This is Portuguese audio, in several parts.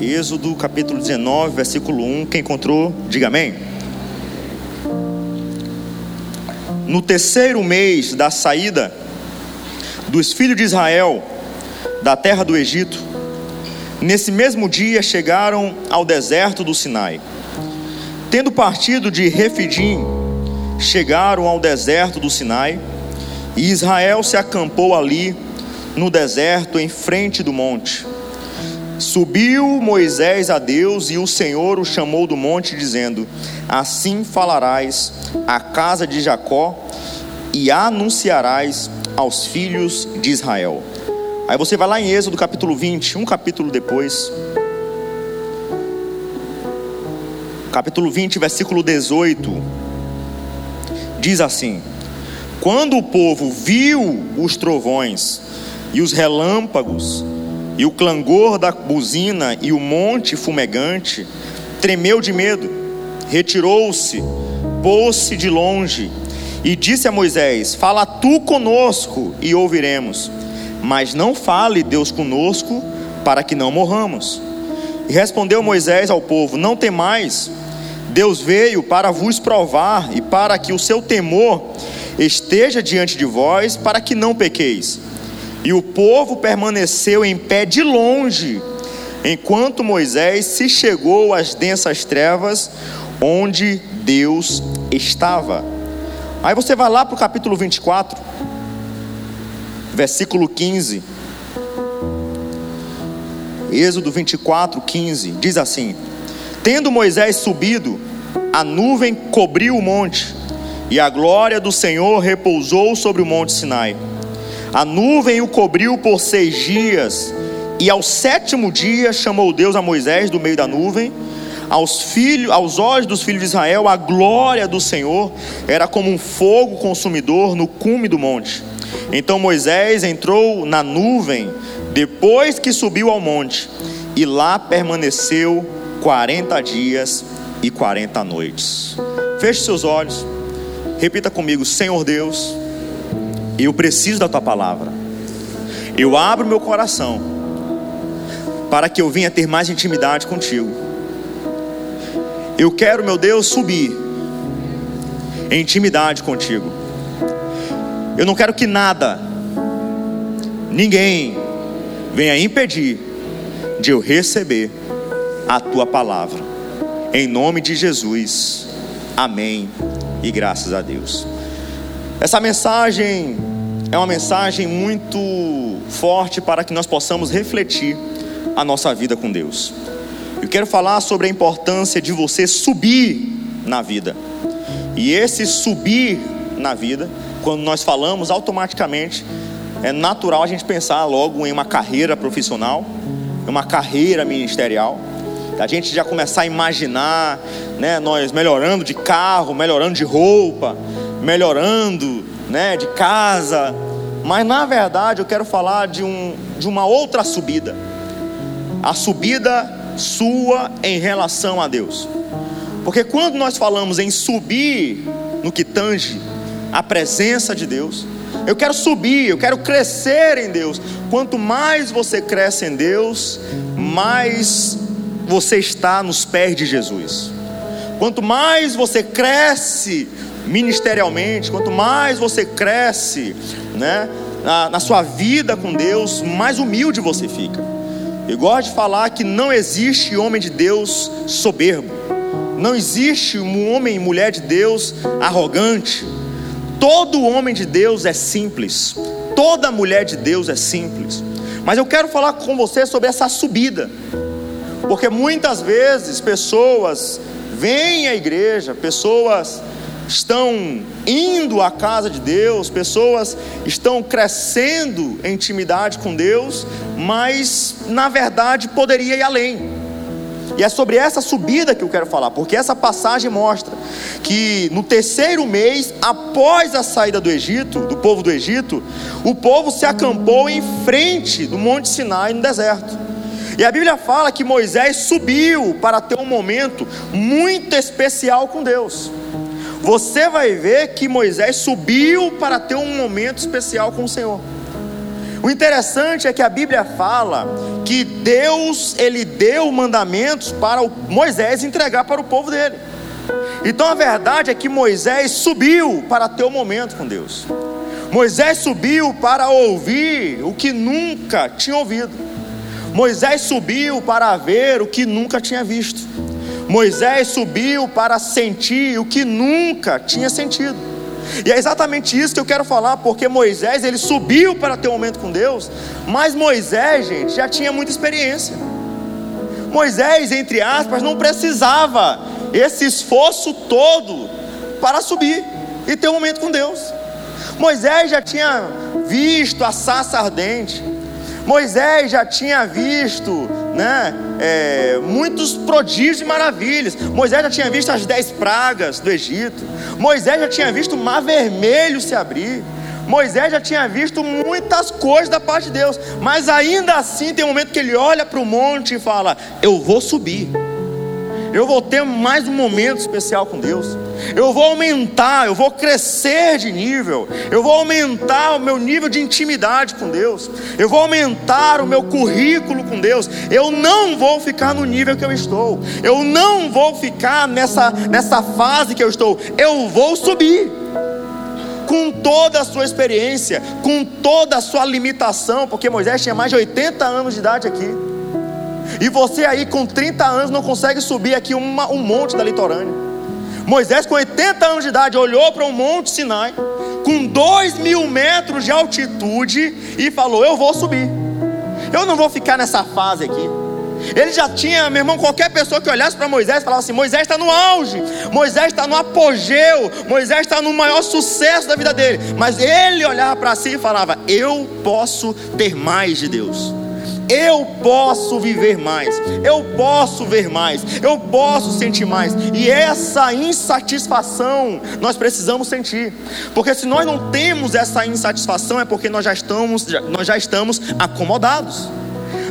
Êxodo capítulo 19, versículo 1. Quem encontrou, diga amém. No terceiro mês da saída dos filhos de Israel da terra do Egito, nesse mesmo dia chegaram ao deserto do Sinai. Tendo partido de Refidim, chegaram ao deserto do Sinai, e Israel se acampou ali no deserto em frente do monte. Subiu Moisés a Deus e o Senhor o chamou do monte, dizendo: Assim falarás à casa de Jacó e anunciarás aos filhos de Israel. Aí você vai lá em Êxodo capítulo 20, um capítulo depois. Capítulo 20, versículo 18. Diz assim: Quando o povo viu os trovões e os relâmpagos, e o clangor da buzina e o monte fumegante, tremeu de medo, retirou-se, pôs-se de longe e disse a Moisés: Fala tu conosco e ouviremos, mas não fale Deus conosco, para que não morramos. E respondeu Moisés ao povo: Não temais, Deus veio para vos provar e para que o seu temor esteja diante de vós, para que não pequeis. E o povo permaneceu em pé de longe, enquanto Moisés se chegou às densas trevas, onde Deus estava. Aí você vai lá para o capítulo 24, versículo 15. Êxodo 24, 15, diz assim: Tendo Moisés subido, a nuvem cobriu o monte, e a glória do Senhor repousou sobre o monte Sinai. A nuvem o cobriu por seis dias, e ao sétimo dia chamou Deus a Moisés do meio da nuvem. Aos filhos, aos olhos dos filhos de Israel, a glória do Senhor era como um fogo consumidor no cume do monte. Então Moisés entrou na nuvem depois que subiu ao monte, e lá permaneceu 40 dias e 40 noites. Feche seus olhos, repita comigo: Senhor Deus, eu preciso da tua palavra. Eu abro meu coração para que eu venha ter mais intimidade contigo. Eu quero, meu Deus, subir em intimidade contigo. Eu não quero que nada, ninguém venha impedir de eu receber a tua palavra. Em nome de Jesus. Amém. E graças a Deus. Essa mensagem é uma mensagem muito forte para que nós possamos refletir a nossa vida com Deus. Eu quero falar sobre a importância de você subir na vida. E esse subir na vida, quando nós falamos automaticamente, é natural a gente pensar logo em uma carreira profissional, uma carreira ministerial. A gente já começar a imaginar, né, nós melhorando de carro, melhorando de roupa, melhorando né, de casa, mas na verdade eu quero falar de, um, de uma outra subida, a subida sua em relação a Deus, porque quando nós falamos em subir no que tange a presença de Deus, eu quero subir, eu quero crescer em Deus. Quanto mais você cresce em Deus, mais você está nos pés de Jesus. Quanto mais você cresce ministerialmente, quanto mais você cresce, né, na, na sua vida com Deus, mais humilde você fica. Eu gosto de falar que não existe homem de Deus soberbo, não existe um homem e mulher de Deus arrogante. Todo homem de Deus é simples, toda mulher de Deus é simples. Mas eu quero falar com você sobre essa subida, porque muitas vezes pessoas vêm à igreja, pessoas estão indo à casa de Deus, pessoas estão crescendo em intimidade com Deus, mas na verdade poderia ir além. E é sobre essa subida que eu quero falar, porque essa passagem mostra que no terceiro mês, após a saída do Egito, do povo do Egito, o povo se acampou em frente do Monte Sinai no deserto. E a Bíblia fala que Moisés subiu para ter um momento muito especial com Deus você vai ver que Moisés subiu para ter um momento especial com o Senhor. O interessante é que a Bíblia fala que Deus ele deu mandamentos para Moisés entregar para o povo dele. Então a verdade é que Moisés subiu para ter um momento com Deus. Moisés subiu para ouvir o que nunca tinha ouvido. Moisés subiu para ver o que nunca tinha visto. Moisés subiu para sentir o que nunca tinha sentido. E é exatamente isso que eu quero falar, porque Moisés ele subiu para ter um momento com Deus, mas Moisés, gente, já tinha muita experiência. Moisés, entre aspas, não precisava esse esforço todo para subir e ter um momento com Deus. Moisés já tinha visto a saça ardente, Moisés já tinha visto né, é, muitos prodígios e maravilhas. Moisés já tinha visto as dez pragas do Egito. Moisés já tinha visto o mar vermelho se abrir. Moisés já tinha visto muitas coisas da parte de Deus, mas ainda assim tem um momento que ele olha para o monte e fala: Eu vou subir. Eu vou ter mais um momento especial com Deus. Eu vou aumentar, eu vou crescer de nível. Eu vou aumentar o meu nível de intimidade com Deus. Eu vou aumentar o meu currículo com Deus. Eu não vou ficar no nível que eu estou. Eu não vou ficar nessa, nessa fase que eu estou. Eu vou subir com toda a sua experiência, com toda a sua limitação, porque Moisés tinha mais de 80 anos de idade aqui. E você aí com 30 anos não consegue subir aqui uma, um monte da litorânea. Moisés, com 80 anos de idade, olhou para um monte Sinai, com 2 mil metros de altitude, e falou: Eu vou subir. Eu não vou ficar nessa fase aqui. Ele já tinha, meu irmão, qualquer pessoa que olhasse para Moisés falava assim: Moisés está no auge, Moisés está no apogeu, Moisés está no maior sucesso da vida dele. Mas ele olhava para si e falava: Eu posso ter mais de Deus. Eu posso viver mais, eu posso ver mais, eu posso sentir mais, e essa insatisfação nós precisamos sentir, porque se nós não temos essa insatisfação é porque nós já estamos, nós já estamos acomodados.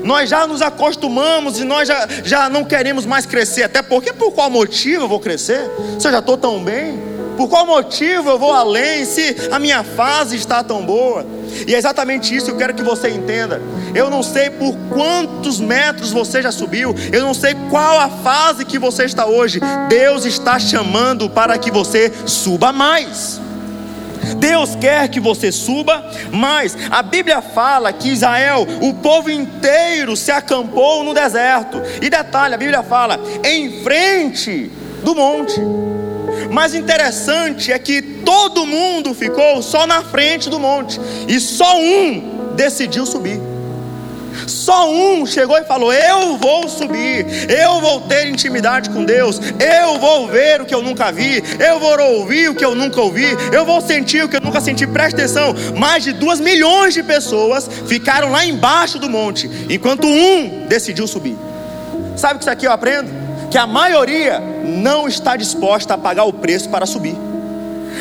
Nós já nos acostumamos e nós já, já não queremos mais crescer. Até porque, por qual motivo eu vou crescer? Se eu já estou tão bem, por qual motivo eu vou além se a minha fase está tão boa? E é exatamente isso que eu quero que você entenda. Eu não sei por quantos metros você já subiu, eu não sei qual a fase que você está hoje. Deus está chamando para que você suba mais. Deus quer que você suba mais. A Bíblia fala que Israel, o povo inteiro, se acampou no deserto. E detalhe: a Bíblia fala em frente do monte. Mas interessante é que todo mundo ficou só na frente do monte, e só um decidiu subir. Só um chegou e falou: Eu vou subir, eu vou ter intimidade com Deus, eu vou ver o que eu nunca vi, eu vou ouvir o que eu nunca ouvi, eu vou sentir o que eu nunca senti. Presta atenção: mais de duas milhões de pessoas ficaram lá embaixo do monte, enquanto um decidiu subir. Sabe o que isso aqui eu aprendo? que a maioria não está disposta a pagar o preço para subir.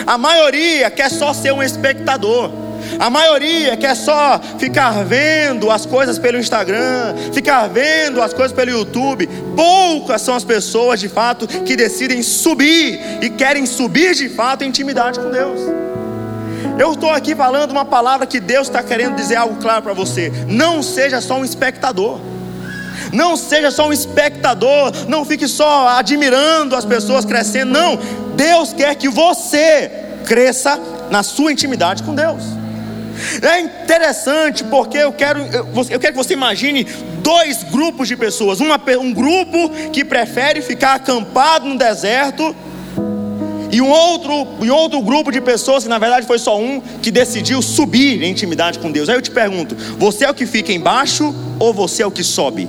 A maioria quer só ser um espectador. A maioria quer só ficar vendo as coisas pelo Instagram, ficar vendo as coisas pelo YouTube. Poucas são as pessoas de fato que decidem subir e querem subir de fato em intimidade com Deus. Eu estou aqui falando uma palavra que Deus está querendo dizer algo claro para você. Não seja só um espectador. Não seja só um espectador, não fique só admirando as pessoas crescendo. Não, Deus quer que você cresça na sua intimidade com Deus. É interessante porque eu quero, eu quero que você imagine dois grupos de pessoas: Uma, um grupo que prefere ficar acampado no deserto, e um outro, e outro grupo de pessoas, que na verdade foi só um, que decidiu subir em intimidade com Deus. Aí eu te pergunto: você é o que fica embaixo ou você é o que sobe?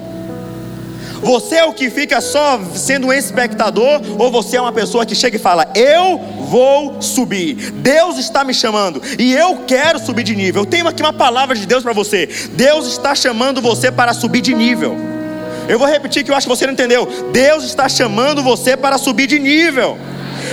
Você é o que fica só sendo um espectador, ou você é uma pessoa que chega e fala: Eu vou subir. Deus está me chamando e eu quero subir de nível. Eu tenho aqui uma palavra de Deus para você. Deus está chamando você para subir de nível. Eu vou repetir que eu acho que você não entendeu. Deus está chamando você para subir de nível.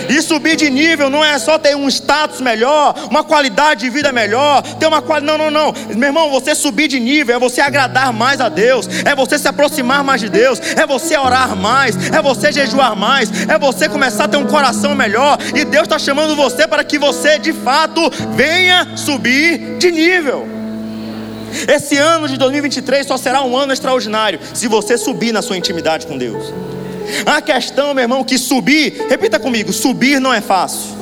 E subir de nível não é só ter um status melhor, uma qualidade de vida melhor, ter uma qualidade. Não, não, não. Meu irmão, você subir de nível é você agradar mais a Deus, é você se aproximar mais de Deus, é você orar mais, é você jejuar mais, é você começar a ter um coração melhor. E Deus está chamando você para que você de fato venha subir de nível. Esse ano de 2023 só será um ano extraordinário se você subir na sua intimidade com Deus. A questão, meu irmão, que subir, repita comigo: subir não é fácil.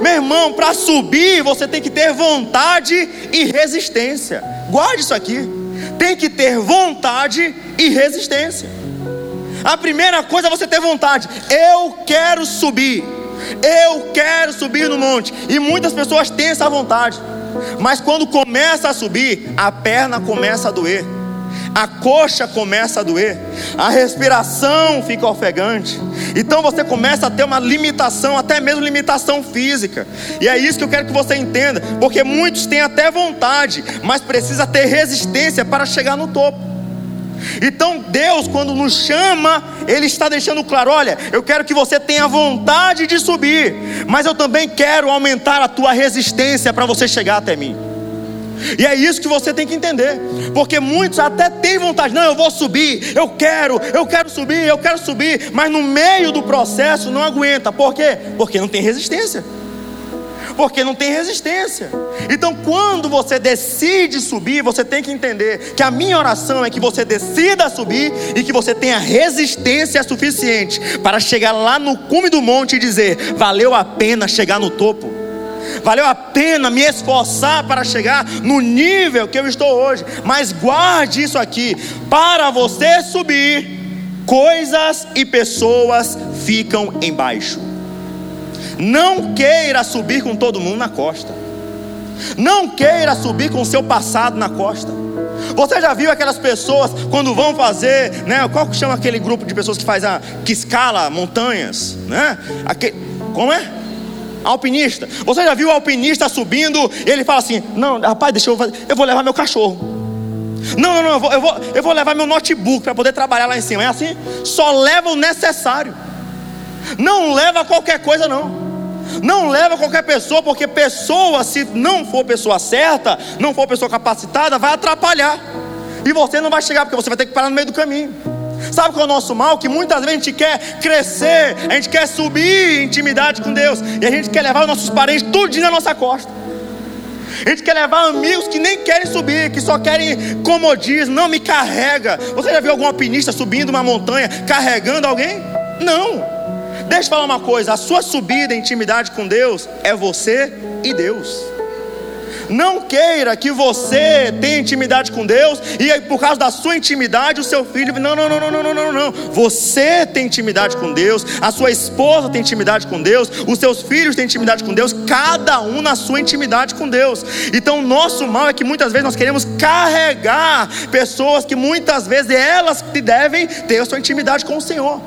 Meu irmão, para subir você tem que ter vontade e resistência. Guarde isso aqui. Tem que ter vontade e resistência. A primeira coisa é você ter vontade. Eu quero subir. Eu quero subir no monte. E muitas pessoas têm essa vontade. Mas quando começa a subir, a perna começa a doer a coxa começa a doer, a respiração fica ofegante. Então você começa a ter uma limitação, até mesmo limitação física. E é isso que eu quero que você entenda, porque muitos têm até vontade, mas precisa ter resistência para chegar no topo. Então Deus, quando nos chama, Ele está deixando claro: olha, eu quero que você tenha vontade de subir, mas eu também quero aumentar a tua resistência para você chegar até mim. E é isso que você tem que entender, porque muitos até têm vontade, não, eu vou subir, eu quero, eu quero subir, eu quero subir, mas no meio do processo não aguenta, por quê? Porque não tem resistência. Porque não tem resistência. Então, quando você decide subir, você tem que entender que a minha oração é que você decida subir e que você tenha resistência suficiente para chegar lá no cume do monte e dizer: valeu a pena chegar no topo valeu a pena me esforçar para chegar no nível que eu estou hoje. Mas guarde isso aqui: para você subir, coisas e pessoas ficam embaixo. Não queira subir com todo mundo na costa. Não queira subir com o seu passado na costa. Você já viu aquelas pessoas quando vão fazer, né? Qual que chama aquele grupo de pessoas que faz a que escala montanhas, né? Aquele, como é? Alpinista. Você já viu o alpinista subindo? Ele fala assim: Não, rapaz, deixa eu fazer. Eu vou levar meu cachorro. Não, não, não, eu vou, eu vou, eu vou levar meu notebook para poder trabalhar lá em cima. É assim? Só leva o necessário. Não leva qualquer coisa, não. Não leva qualquer pessoa, porque pessoa, se não for pessoa certa, não for pessoa capacitada, vai atrapalhar. E você não vai chegar, porque você vai ter que parar no meio do caminho. Sabe qual é o nosso mal? Que muitas vezes a gente quer crescer, a gente quer subir em intimidade com Deus, e a gente quer levar os nossos parentes tudo na nossa costa. A gente quer levar amigos que nem querem subir, que só querem comodismo, não me carrega. Você já viu algum alpinista subindo uma montanha carregando alguém? Não. Deixa eu falar uma coisa: a sua subida em intimidade com Deus é você e Deus. Não queira que você tenha intimidade com Deus e por causa da sua intimidade o seu filho. Não, não, não, não, não, não, não. Você tem intimidade com Deus, a sua esposa tem intimidade com Deus, os seus filhos têm intimidade com Deus, cada um na sua intimidade com Deus. Então, o nosso mal é que muitas vezes nós queremos carregar pessoas que muitas vezes elas devem ter a sua intimidade com o Senhor.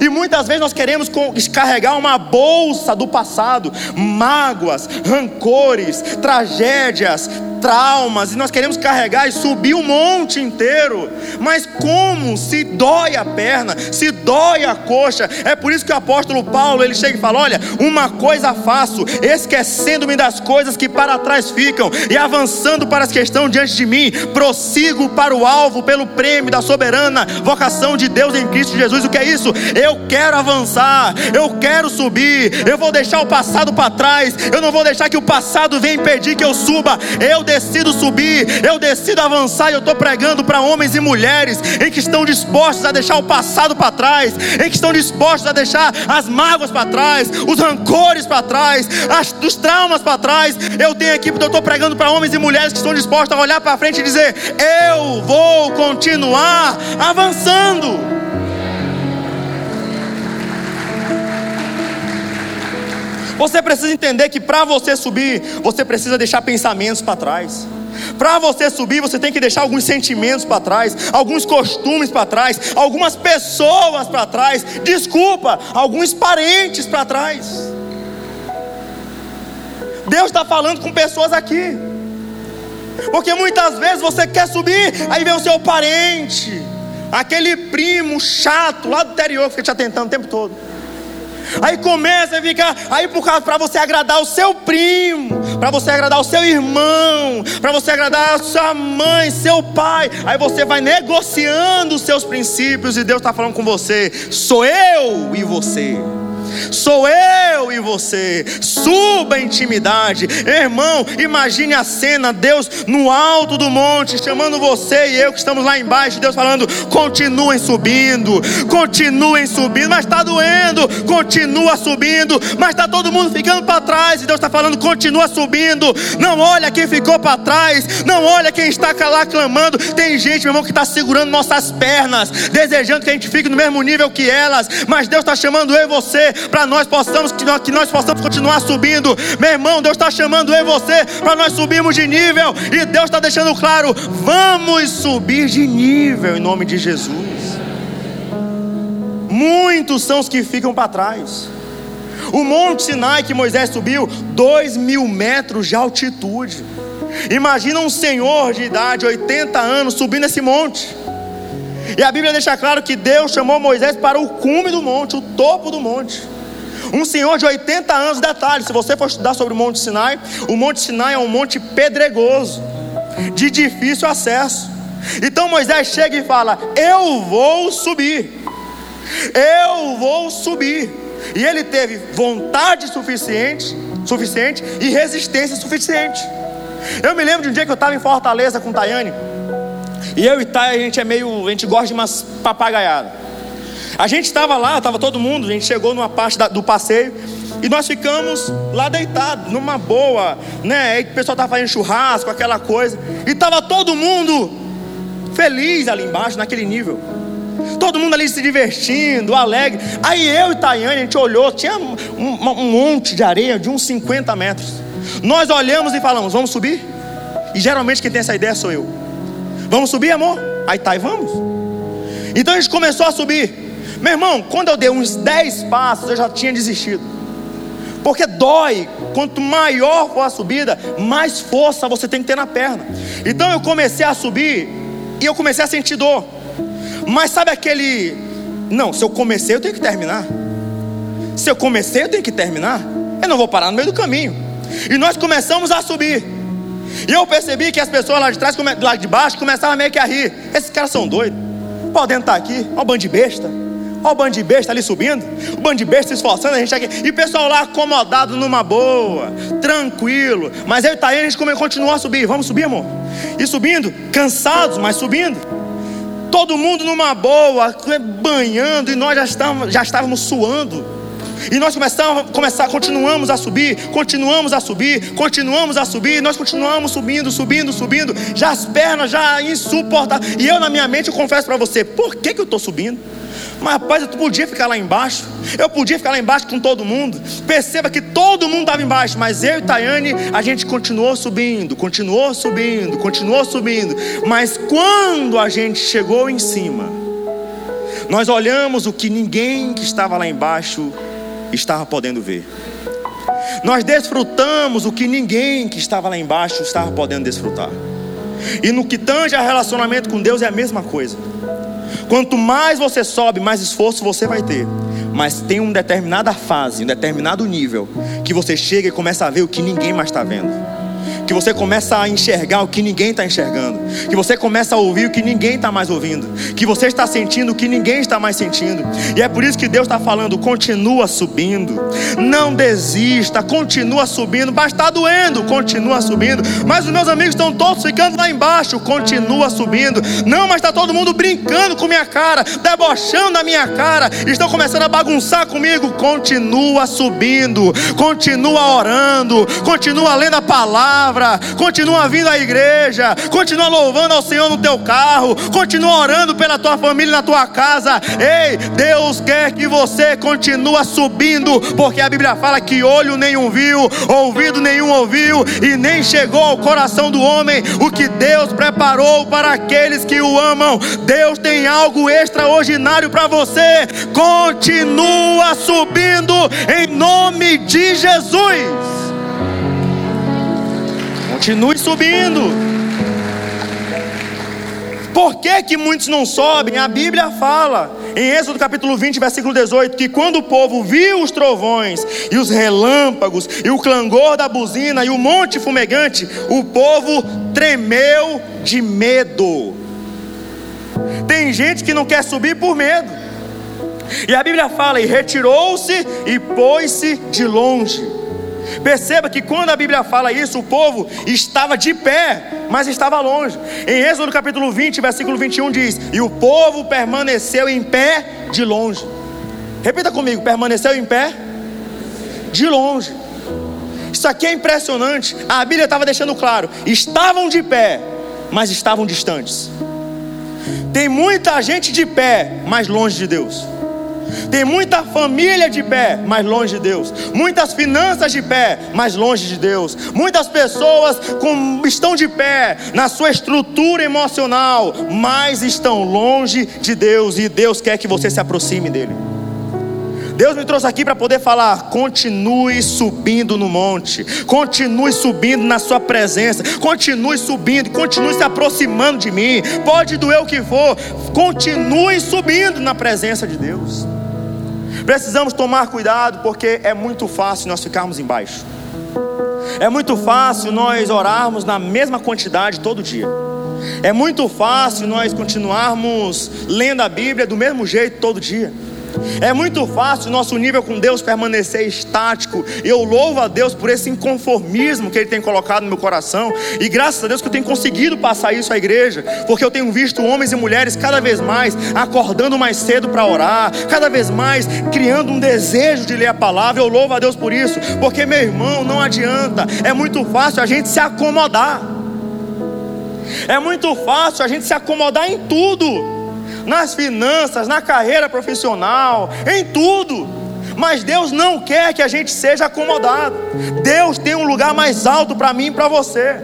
E muitas vezes nós queremos descarregar uma bolsa do passado, mágoas, rancores, tragédias, traumas, e nós queremos carregar e subir o um monte inteiro. Mas como se dói a perna, se dói a coxa? É por isso que o apóstolo Paulo ele chega e fala: Olha, uma coisa faço, esquecendo-me das coisas que para trás ficam e avançando para as que estão diante de mim, prossigo para o alvo pelo prêmio da soberana vocação de Deus em Cristo Jesus. O que é isso? Eu quero avançar, eu quero subir, eu vou deixar o passado para trás, eu não vou deixar que o passado venha impedir que eu suba. Eu decido subir, eu decido avançar e eu estou pregando para homens e mulheres em que estão dispostos a deixar o passado para trás, em que estão dispostos a deixar as mágoas para trás, os rancores para trás, as, os traumas para trás. Eu tenho aqui, eu estou pregando para homens e mulheres que estão dispostos a olhar para frente e dizer: Eu vou continuar avançando. Você precisa entender que para você subir, você precisa deixar pensamentos para trás. Para você subir, você tem que deixar alguns sentimentos para trás, alguns costumes para trás, algumas pessoas para trás, desculpa, alguns parentes para trás. Deus está falando com pessoas aqui, porque muitas vezes você quer subir, aí vem o seu parente, aquele primo chato lá do interior que fica te atentando o tempo todo. Aí começa a ficar, aí por causa para você agradar o seu primo, para você agradar o seu irmão, para você agradar a sua mãe, seu pai. Aí você vai negociando os seus princípios e Deus está falando com você. Sou eu e você. Sou eu e você. Suba a intimidade. Irmão, imagine a cena: Deus no alto do monte, chamando você e eu que estamos lá embaixo. Deus falando: continuem subindo, continuem subindo, mas está doendo. Continua subindo, mas está todo mundo ficando para trás. E Deus está falando: continua subindo. Não olha quem ficou para trás, não olha quem está lá clamando. Tem gente, meu irmão, que está segurando nossas pernas, desejando que a gente fique no mesmo nível que elas. Mas Deus está chamando eu e você para nós possamos que nós, que nós possamos continuar subindo. Meu irmão, Deus está chamando eu e você para nós subirmos de nível. E Deus está deixando claro: vamos subir de nível em nome de Jesus. Muitos são os que ficam para trás. O Monte Sinai que Moisés subiu, dois mil metros de altitude. Imagina um senhor de idade, 80 anos, subindo esse monte. E a Bíblia deixa claro que Deus chamou Moisés para o cume do monte, o topo do monte. Um senhor de 80 anos, detalhe, se você for estudar sobre o Monte Sinai, o Monte Sinai é um monte pedregoso, de difícil acesso. Então Moisés chega e fala: Eu vou subir, eu vou subir. E ele teve vontade suficiente, suficiente e resistência suficiente. Eu me lembro de um dia que eu estava em Fortaleza com Tayane. E eu e Thay, a gente é meio. A gente gosta de umas papagaiadas. A gente estava lá, estava todo mundo, a gente chegou numa parte da, do passeio. E nós ficamos lá deitados, numa boa, né? O pessoal estava fazendo churrasco, aquela coisa. E estava todo mundo feliz ali embaixo, naquele nível. Todo mundo ali se divertindo, alegre. Aí eu e Tayane, a gente olhou, tinha um, um monte de areia de uns 50 metros. Nós olhamos e falamos: vamos subir? E geralmente quem tem essa ideia sou eu. Vamos subir, amor? Aí tá, e vamos. Então a gente começou a subir. Meu irmão, quando eu dei uns 10 passos, eu já tinha desistido. Porque dói. Quanto maior for a subida, mais força você tem que ter na perna. Então eu comecei a subir e eu comecei a sentir dor. Mas sabe aquele. Não, se eu comecei, eu tenho que terminar. Se eu comecei, eu tenho que terminar. Eu não vou parar no meio do caminho. E nós começamos a subir. E eu percebi que as pessoas lá de trás, lá de baixo, começavam meio que a rir. Esses caras são doidos. Podendo estar aqui. O bando de besta. Olha o bando de besta ali subindo. O bando de besta se esforçando, a gente aqui. E o pessoal lá acomodado numa boa, tranquilo. Mas eu e Thaís, a gente continuou a subir. Vamos subir, amor? E subindo, cansados, mas subindo. Todo mundo numa boa, banhando, e nós já estávamos, já estávamos suando. E nós começamos, começar, continuamos a subir, continuamos a subir, continuamos a subir, nós continuamos subindo, subindo, subindo, já as pernas já insuportáveis. E eu na minha mente eu confesso para você, por que, que eu estou subindo? Mas rapaz, eu podia ficar lá embaixo. Eu podia ficar lá embaixo com todo mundo. Perceba que todo mundo estava embaixo, mas eu e Tayane, a gente continuou subindo, continuou subindo, continuou subindo. Mas quando a gente chegou em cima, nós olhamos o que ninguém que estava lá embaixo estava podendo ver. Nós desfrutamos o que ninguém que estava lá embaixo estava podendo desfrutar. E no que tange a relacionamento com Deus é a mesma coisa. Quanto mais você sobe, mais esforço você vai ter. Mas tem uma determinada fase, um determinado nível, que você chega e começa a ver o que ninguém mais está vendo que você começa a enxergar o que ninguém está enxergando, que você começa a ouvir o que ninguém está mais ouvindo, que você está sentindo o que ninguém está mais sentindo, e é por isso que Deus está falando: continua subindo, não desista, continua subindo, mas está doendo, continua subindo, mas os meus amigos estão todos ficando lá embaixo, continua subindo, não, mas está todo mundo brincando com minha cara, debochando da minha cara, estão começando a bagunçar comigo, continua subindo, continua orando, continua lendo a palavra palavra, continua vindo à igreja, continua louvando ao Senhor no teu carro, continua orando pela tua família na tua casa. Ei, Deus quer que você continue subindo, porque a Bíblia fala que olho nenhum viu, ouvido nenhum ouviu e nem chegou ao coração do homem o que Deus preparou para aqueles que o amam. Deus tem algo extraordinário para você. Continua subindo em nome de Jesus. Continue subindo. Por que, que muitos não sobem? A Bíblia fala, em Êxodo capítulo 20, versículo 18, que quando o povo viu os trovões e os relâmpagos e o clangor da buzina e o monte fumegante, o povo tremeu de medo. Tem gente que não quer subir por medo. E a Bíblia fala: e retirou-se e pôs-se de longe. Perceba que quando a Bíblia fala isso, o povo estava de pé, mas estava longe. Em Êxodo capítulo 20, versículo 21 diz: E o povo permaneceu em pé de longe. Repita comigo: permaneceu em pé de longe. Isso aqui é impressionante. A Bíblia estava deixando claro: estavam de pé, mas estavam distantes. Tem muita gente de pé, mas longe de Deus. Tem muita família de pé, mas longe de Deus. Muitas finanças de pé, mas longe de Deus. Muitas pessoas com, estão de pé na sua estrutura emocional, mas estão longe de Deus. E Deus quer que você se aproxime dele. Deus me trouxe aqui para poder falar: continue subindo no monte, continue subindo na Sua presença, continue subindo, continue se aproximando de mim. Pode doer o que for, continue subindo na presença de Deus. Precisamos tomar cuidado porque é muito fácil nós ficarmos embaixo. É muito fácil nós orarmos na mesma quantidade todo dia. É muito fácil nós continuarmos lendo a Bíblia do mesmo jeito todo dia. É muito fácil nosso nível com Deus permanecer estático. Eu louvo a Deus por esse inconformismo que Ele tem colocado no meu coração. E graças a Deus que eu tenho conseguido passar isso à igreja. Porque eu tenho visto homens e mulheres cada vez mais acordando mais cedo para orar, cada vez mais criando um desejo de ler a palavra. Eu louvo a Deus por isso. Porque, meu irmão, não adianta. É muito fácil a gente se acomodar. É muito fácil a gente se acomodar em tudo nas finanças, na carreira profissional, em tudo. Mas Deus não quer que a gente seja acomodado. Deus tem um lugar mais alto para mim e para você.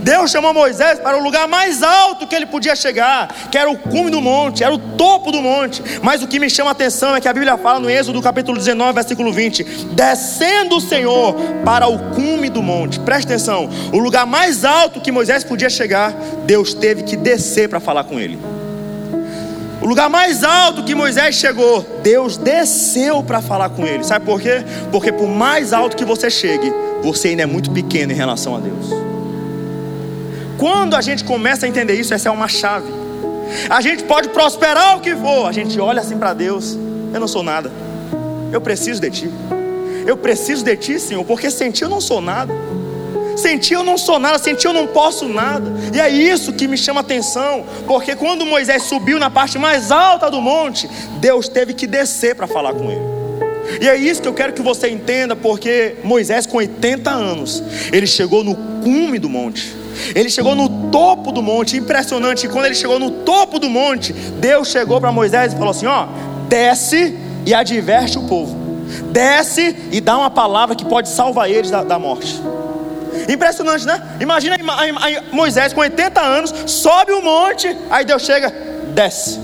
Deus chamou Moisés para o lugar mais alto que ele podia chegar, que era o cume do monte, era o topo do monte. Mas o que me chama a atenção é que a Bíblia fala no Êxodo capítulo 19, versículo 20: descendo o Senhor para o cume do monte. Presta atenção, o lugar mais alto que Moisés podia chegar, Deus teve que descer para falar com ele. Lugar mais alto que Moisés chegou, Deus desceu para falar com ele. Sabe por quê? Porque por mais alto que você chegue, você ainda é muito pequeno em relação a Deus. Quando a gente começa a entender isso, essa é uma chave. A gente pode prosperar o que for, a gente olha assim para Deus: eu não sou nada, eu preciso de Ti. Eu preciso de Ti, Senhor, porque sem Ti eu não sou nada. Sem ti eu não sou nada, sem ti eu não posso nada. E é isso que me chama atenção, porque quando Moisés subiu na parte mais alta do monte, Deus teve que descer para falar com ele. E é isso que eu quero que você entenda, porque Moisés, com 80 anos, ele chegou no cume do monte. Ele chegou no topo do monte, impressionante. E quando ele chegou no topo do monte, Deus chegou para Moisés e falou assim: Ó, desce e adverte o povo. Desce e dá uma palavra que pode salvar eles da, da morte. Impressionante, né? Imagina Moisés com 80 anos, sobe o monte, aí Deus chega, desce.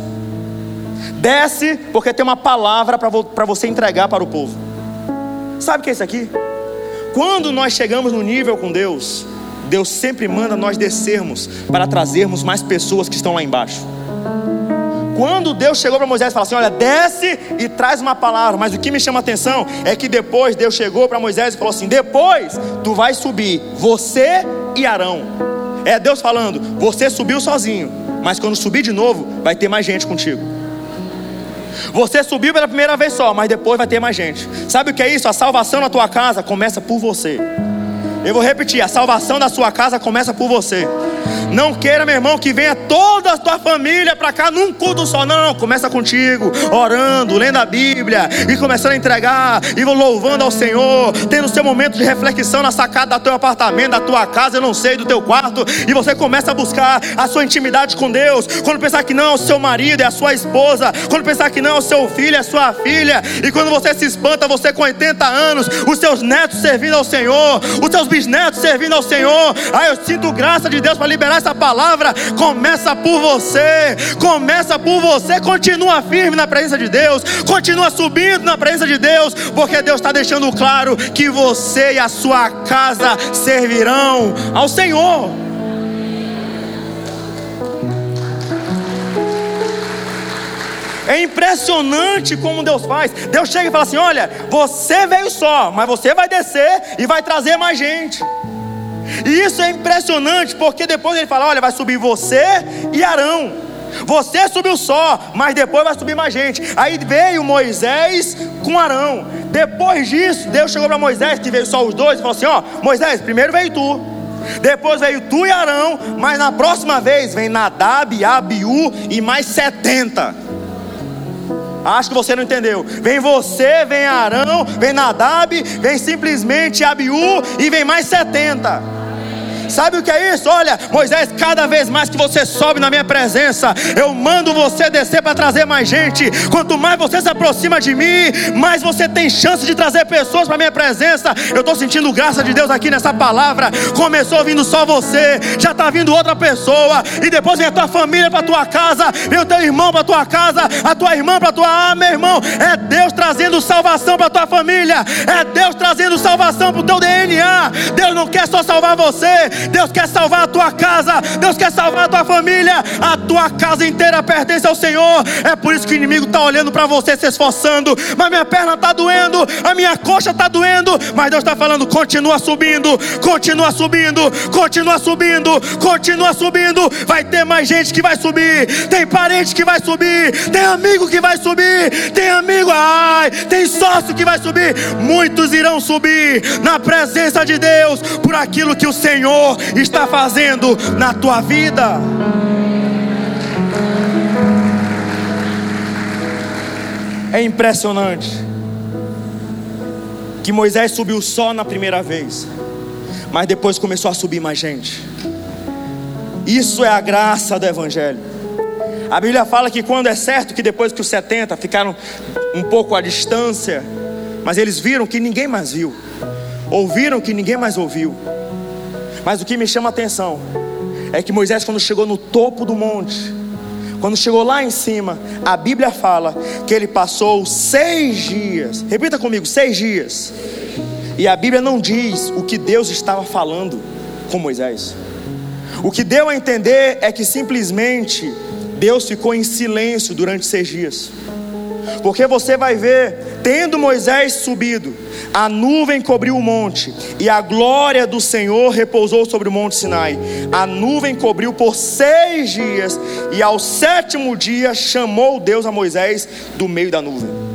Desce, porque tem uma palavra para você entregar para o povo. Sabe o que é isso aqui? Quando nós chegamos no nível com Deus, Deus sempre manda nós descermos para trazermos mais pessoas que estão lá embaixo. Quando Deus chegou para Moisés e falou assim: Olha, desce e traz uma palavra. Mas o que me chama a atenção é que depois Deus chegou para Moisés e falou assim: Depois tu vai subir, você e Arão. É Deus falando: Você subiu sozinho, mas quando subir de novo, vai ter mais gente contigo. Você subiu pela primeira vez só, mas depois vai ter mais gente. Sabe o que é isso? A salvação na tua casa começa por você. Eu vou repetir: a salvação da sua casa começa por você. Não queira, meu irmão, que venha toda a tua família para cá num culto só. Não, começa contigo, orando, lendo a Bíblia e começando a entregar e louvando ao Senhor, tendo seu momento de reflexão na sacada do teu apartamento, da tua casa, eu não sei, do teu quarto, e você começa a buscar a sua intimidade com Deus. Quando pensar que não é o seu marido, é a sua esposa, quando pensar que não é o seu filho, é a sua filha, e quando você se espanta, você com 80 anos, os seus netos servindo ao Senhor, os seus bisnetos servindo ao Senhor. Ah, eu sinto graça de Deus para liberar essa palavra, começa por você, começa por você, continua firme na presença de Deus, continua subindo na presença de Deus, porque Deus está deixando claro que você e a sua casa servirão ao Senhor. É impressionante como Deus faz. Deus chega e fala assim: Olha, você veio só, mas você vai descer e vai trazer mais gente. E isso é impressionante, porque depois ele fala: olha, vai subir você e Arão. Você subiu só, mas depois vai subir mais gente. Aí veio Moisés com Arão. Depois disso, Deus chegou para Moisés, que veio só os dois, e falou assim: Ó, Moisés, primeiro veio tu. Depois veio tu e Arão, mas na próxima vez vem Nadab, Abiú e mais 70. Acho que você não entendeu. Vem você, vem Arão, vem Nadab, vem simplesmente Abiú e vem mais 70. Sabe o que é isso? Olha, Moisés, cada vez mais que você sobe na minha presença, eu mando você descer para trazer mais gente. Quanto mais você se aproxima de mim, mais você tem chance de trazer pessoas para minha presença. Eu estou sentindo graça de Deus aqui nessa palavra. Começou vindo só você, já está vindo outra pessoa, e depois vem a tua família para tua casa, vem o teu irmão para tua casa, a tua irmã para tua. Ah, meu irmão, é Deus trazendo salvação para tua família, é Deus trazendo salvação para o teu DNA. Deus não quer só salvar você, Deus quer salvar a tua casa, Deus quer salvar a tua família, a tua casa inteira pertence ao Senhor. É por isso que o inimigo está olhando para você se esforçando, mas minha perna está doendo, a minha coxa está doendo, mas Deus está falando: continua subindo, continua subindo, continua subindo, continua subindo. Vai ter mais gente que vai subir, tem parente que vai subir, tem amigo que vai subir, tem amigo, ai, tem sócio que vai subir. Muitos irão subir na presença de Deus por aquilo que o Senhor Senhor está fazendo na tua vida. É impressionante que Moisés subiu só na primeira vez, mas depois começou a subir mais gente. Isso é a graça do Evangelho. A Bíblia fala que quando é certo que depois que os 70 ficaram um pouco à distância, mas eles viram que ninguém mais viu, ouviram que ninguém mais ouviu. Mas o que me chama a atenção é que Moisés, quando chegou no topo do monte, quando chegou lá em cima, a Bíblia fala que ele passou seis dias. Repita comigo: seis dias. E a Bíblia não diz o que Deus estava falando com Moisés. O que deu a entender é que simplesmente Deus ficou em silêncio durante seis dias. Porque você vai ver, tendo Moisés subido, a nuvem cobriu o monte, e a glória do Senhor repousou sobre o monte Sinai. A nuvem cobriu por seis dias, e ao sétimo dia chamou Deus a Moisés do meio da nuvem.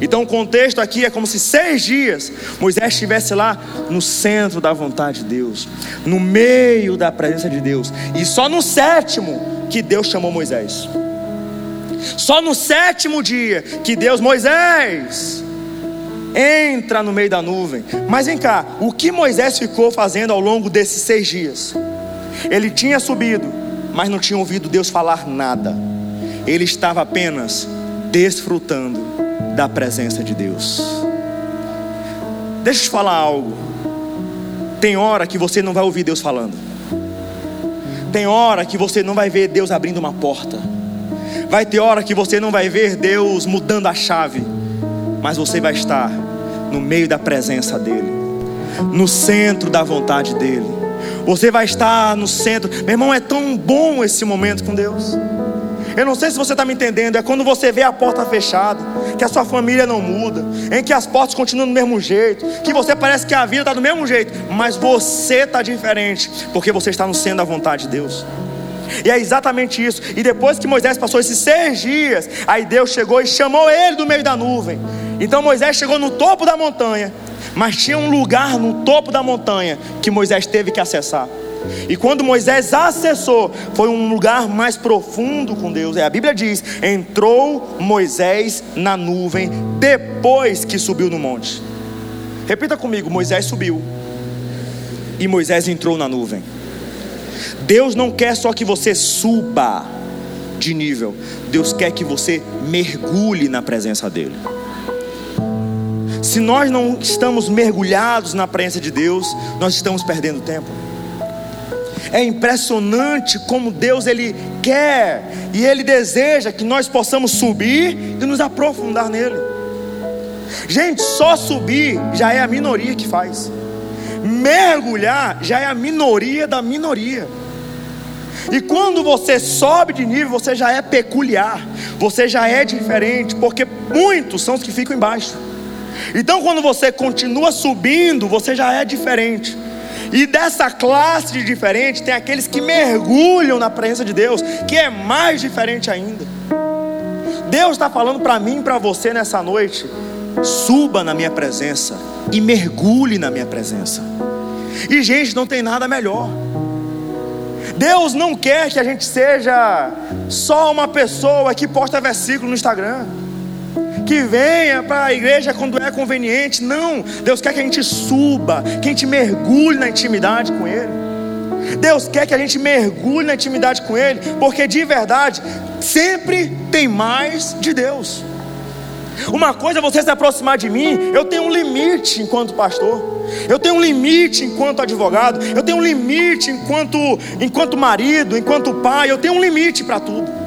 Então o contexto aqui é como se seis dias Moisés estivesse lá no centro da vontade de Deus, no meio da presença de Deus, e só no sétimo que Deus chamou Moisés. Só no sétimo dia que Deus, Moisés, entra no meio da nuvem. Mas vem cá, o que Moisés ficou fazendo ao longo desses seis dias? Ele tinha subido, mas não tinha ouvido Deus falar nada. Ele estava apenas desfrutando da presença de Deus. Deixa eu te falar algo. Tem hora que você não vai ouvir Deus falando. Tem hora que você não vai ver Deus abrindo uma porta. Vai ter hora que você não vai ver Deus mudando a chave, mas você vai estar no meio da presença dEle, no centro da vontade dEle. Você vai estar no centro. Meu irmão, é tão bom esse momento com Deus. Eu não sei se você está me entendendo. É quando você vê a porta fechada, que a sua família não muda, em que as portas continuam do mesmo jeito, que você parece que a vida está do mesmo jeito, mas você está diferente, porque você está no centro da vontade de Deus. E é exatamente isso. E depois que Moisés passou esses seis dias, aí Deus chegou e chamou ele do meio da nuvem. Então Moisés chegou no topo da montanha, mas tinha um lugar no topo da montanha que Moisés teve que acessar. E quando Moisés acessou, foi um lugar mais profundo com Deus. E a Bíblia diz: entrou Moisés na nuvem depois que subiu no monte. Repita comigo: Moisés subiu e Moisés entrou na nuvem. Deus não quer só que você suba de nível, Deus quer que você mergulhe na presença dEle. Se nós não estamos mergulhados na presença de Deus, nós estamos perdendo tempo. É impressionante como Deus ele quer e ele deseja que nós possamos subir e nos aprofundar nele. Gente, só subir já é a minoria que faz. Mergulhar já é a minoria da minoria. E quando você sobe de nível, você já é peculiar, você já é diferente, porque muitos são os que ficam embaixo. Então, quando você continua subindo, você já é diferente. E dessa classe de diferente, tem aqueles que mergulham na presença de Deus, que é mais diferente ainda. Deus está falando para mim e para você nessa noite: suba na minha presença e mergulhe na minha presença. E, gente, não tem nada melhor. Deus não quer que a gente seja só uma pessoa que posta versículo no Instagram, que venha para a igreja quando é conveniente. Não, Deus quer que a gente suba, que a gente mergulhe na intimidade com Ele. Deus quer que a gente mergulhe na intimidade com Ele, porque de verdade sempre tem mais de Deus. Uma coisa é você se aproximar de mim, eu tenho um limite enquanto pastor. Eu tenho um limite enquanto advogado, eu tenho um limite enquanto enquanto marido, enquanto pai, eu tenho um limite para tudo.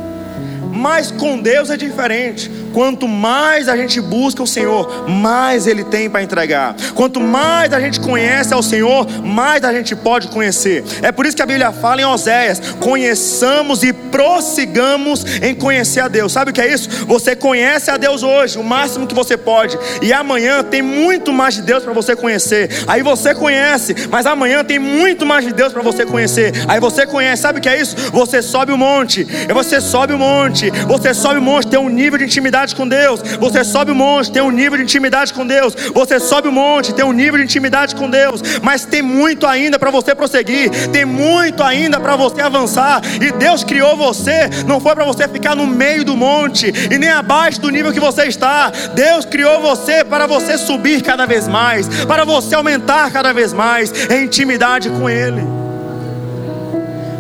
Mas com Deus é diferente. Quanto mais a gente busca o Senhor, mais Ele tem para entregar. Quanto mais a gente conhece ao Senhor, mais a gente pode conhecer. É por isso que a Bíblia fala em Oséias: conheçamos e prossigamos em conhecer a Deus. Sabe o que é isso? Você conhece a Deus hoje, o máximo que você pode, e amanhã tem muito mais de Deus para você conhecer. Aí você conhece, mas amanhã tem muito mais de Deus para você conhecer. Aí você conhece, sabe o que é isso? Você sobe o monte, e você sobe o monte, você sobe o monte, tem um nível de intimidade intimidade com Deus. Você sobe o monte, tem um nível de intimidade com Deus. Você sobe o monte, tem um nível de intimidade com Deus. Mas tem muito ainda para você prosseguir. Tem muito ainda para você avançar. E Deus criou você. Não foi para você ficar no meio do monte e nem abaixo do nível que você está. Deus criou você para você subir cada vez mais, para você aumentar cada vez mais em intimidade com Ele.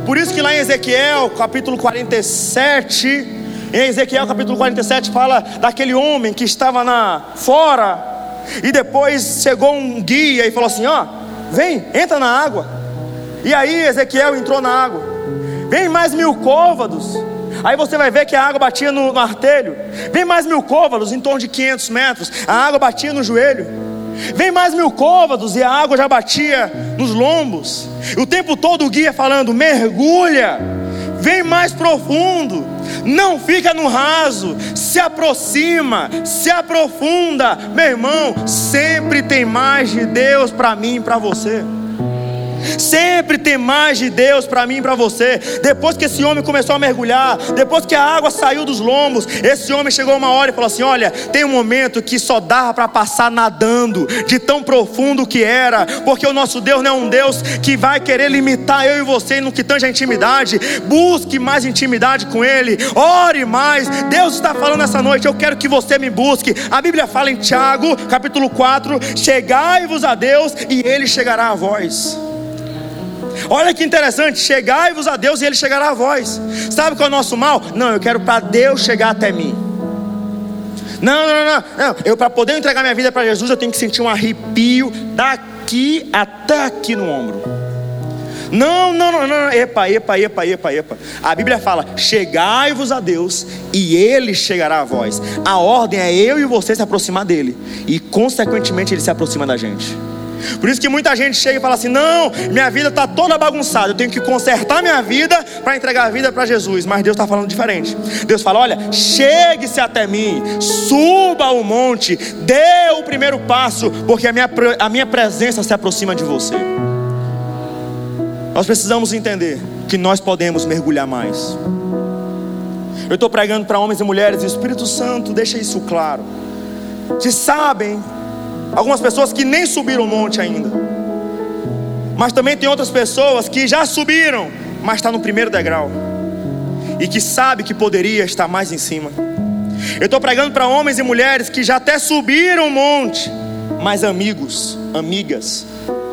Por isso que lá em Ezequiel, capítulo 47, em Ezequiel capítulo 47 fala daquele homem que estava na fora e depois chegou um guia e falou assim: "Ó, vem, entra na água". E aí Ezequiel entrou na água. Vem mais mil côvados. Aí você vai ver que a água batia no, no artelho. Vem mais mil côvados, em torno de 500 metros. A água batia no joelho. Vem mais mil côvados e a água já batia nos lombos. O tempo todo o guia falando: mergulha, vem mais profundo não fica no raso, se aproxima, se aprofunda, meu irmão. Sempre tem mais de Deus para mim e para você. Sempre tem mais de Deus para mim e para você. Depois que esse homem começou a mergulhar, depois que a água saiu dos lombos, esse homem chegou uma hora e falou assim: Olha, tem um momento que só dava para passar nadando, de tão profundo que era, porque o nosso Deus não é um Deus que vai querer limitar eu e você no que tange a intimidade. Busque mais intimidade com Ele, ore mais. Deus está falando essa noite: Eu quero que você me busque. A Bíblia fala em Tiago, capítulo 4: Chegai-vos a Deus e Ele chegará a vós. Olha que interessante, chegai-vos a Deus e Ele chegará a vós. Sabe qual é o nosso mal? Não, eu quero para Deus chegar até mim. Não, não, não, não. Eu para poder entregar minha vida para Jesus, eu tenho que sentir um arrepio daqui até aqui no ombro. Não, não, não, não, epa, epa, epa, epa, epa. A Bíblia fala: chegai-vos a Deus e Ele chegará a vós. A ordem é eu e você se aproximar dele, e consequentemente Ele se aproxima da gente. Por isso que muita gente chega e fala assim: não, minha vida está toda bagunçada, eu tenho que consertar minha vida para entregar a vida para Jesus. Mas Deus está falando diferente. Deus fala: olha, chegue-se até mim, suba o monte, dê o primeiro passo, porque a minha, a minha presença se aproxima de você. Nós precisamos entender que nós podemos mergulhar mais. Eu estou pregando para homens e mulheres, e o Espírito Santo deixa isso claro. Que sabem Algumas pessoas que nem subiram o monte ainda. Mas também tem outras pessoas que já subiram, mas está no primeiro degrau. E que sabe que poderia estar mais em cima. Eu estou pregando para homens e mulheres que já até subiram o monte, mas amigos, amigas,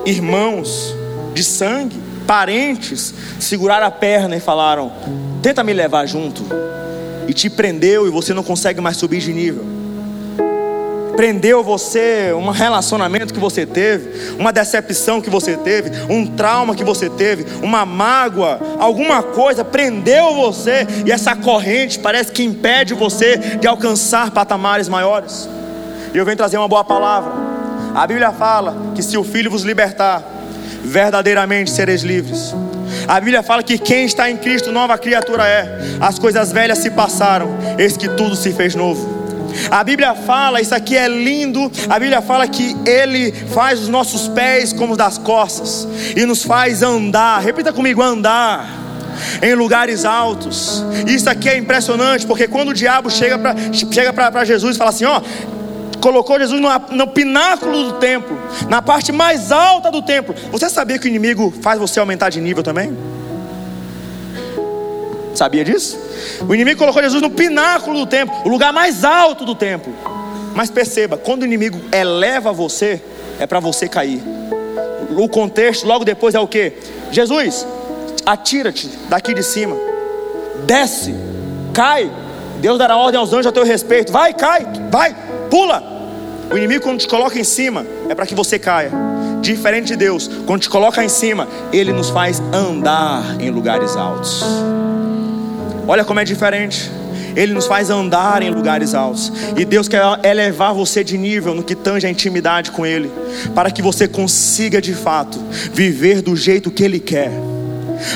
irmãos de sangue, parentes, seguraram a perna e falaram: Tenta me levar junto. E te prendeu e você não consegue mais subir de nível prendeu você, um relacionamento que você teve, uma decepção que você teve, um trauma que você teve, uma mágoa, alguma coisa prendeu você e essa corrente parece que impede você de alcançar patamares maiores. E eu venho trazer uma boa palavra. A Bíblia fala que se o Filho vos libertar, verdadeiramente sereis livres. A Bíblia fala que quem está em Cristo, nova criatura é. As coisas velhas se passaram, eis que tudo se fez novo. A Bíblia fala, isso aqui é lindo. A Bíblia fala que Ele faz os nossos pés como das costas e nos faz andar. Repita comigo: andar em lugares altos. Isso aqui é impressionante, porque quando o diabo chega para chega Jesus e fala assim: ó, colocou Jesus no, no pináculo do templo, na parte mais alta do templo. Você sabia que o inimigo faz você aumentar de nível também? Sabia disso? O inimigo colocou Jesus no pináculo do templo, o lugar mais alto do templo. Mas perceba, quando o inimigo eleva você, é para você cair. O contexto logo depois é o que? Jesus, atira-te daqui de cima, desce, cai. Deus dará ordem aos anjos a teu respeito. Vai, cai, vai, pula. O inimigo, quando te coloca em cima, é para que você caia. Diferente de Deus, quando te coloca em cima, Ele nos faz andar em lugares altos. Olha como é diferente. Ele nos faz andar em lugares altos. E Deus quer elevar você de nível no que tange a intimidade com Ele, para que você consiga de fato viver do jeito que Ele quer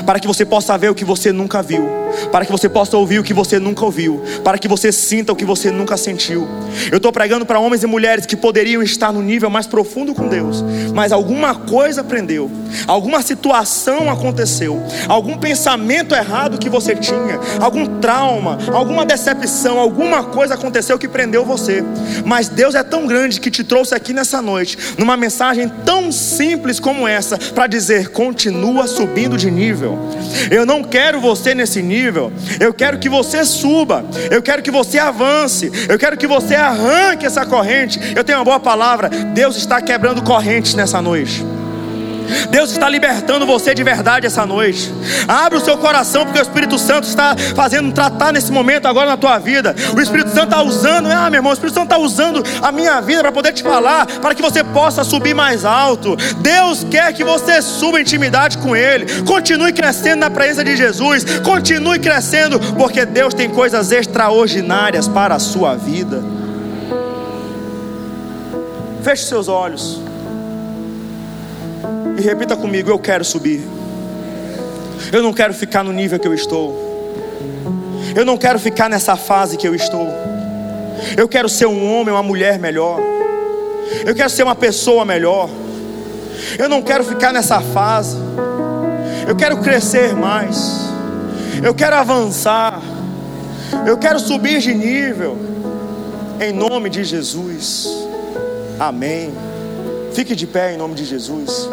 para que você possa ver o que você nunca viu, para que você possa ouvir o que você nunca ouviu, para que você sinta o que você nunca sentiu. Eu estou pregando para homens e mulheres que poderiam estar no nível mais profundo com Deus, mas alguma coisa aprendeu, alguma situação aconteceu, algum pensamento errado que você tinha, algum trauma, alguma decepção, alguma coisa aconteceu que prendeu você. Mas Deus é tão grande que te trouxe aqui nessa noite, numa mensagem tão simples como essa, para dizer: continua subindo de nível. Eu não quero você nesse nível. Eu quero que você suba. Eu quero que você avance. Eu quero que você arranque essa corrente. Eu tenho uma boa palavra. Deus está quebrando correntes nessa noite. Deus está libertando você de verdade essa noite. Abre o seu coração, porque o Espírito Santo está fazendo tratar nesse momento agora na tua vida. O Espírito Santo está usando, ah, meu irmão, o Espírito Santo está usando a minha vida para poder te falar, para que você possa subir mais alto. Deus quer que você suba intimidade com Ele. Continue crescendo na presença de Jesus. Continue crescendo, porque Deus tem coisas extraordinárias para a sua vida. Feche seus olhos. E repita comigo: eu quero subir. Eu não quero ficar no nível que eu estou. Eu não quero ficar nessa fase que eu estou. Eu quero ser um homem, uma mulher melhor. Eu quero ser uma pessoa melhor. Eu não quero ficar nessa fase. Eu quero crescer mais. Eu quero avançar. Eu quero subir de nível. Em nome de Jesus. Amém. Fique de pé em nome de Jesus.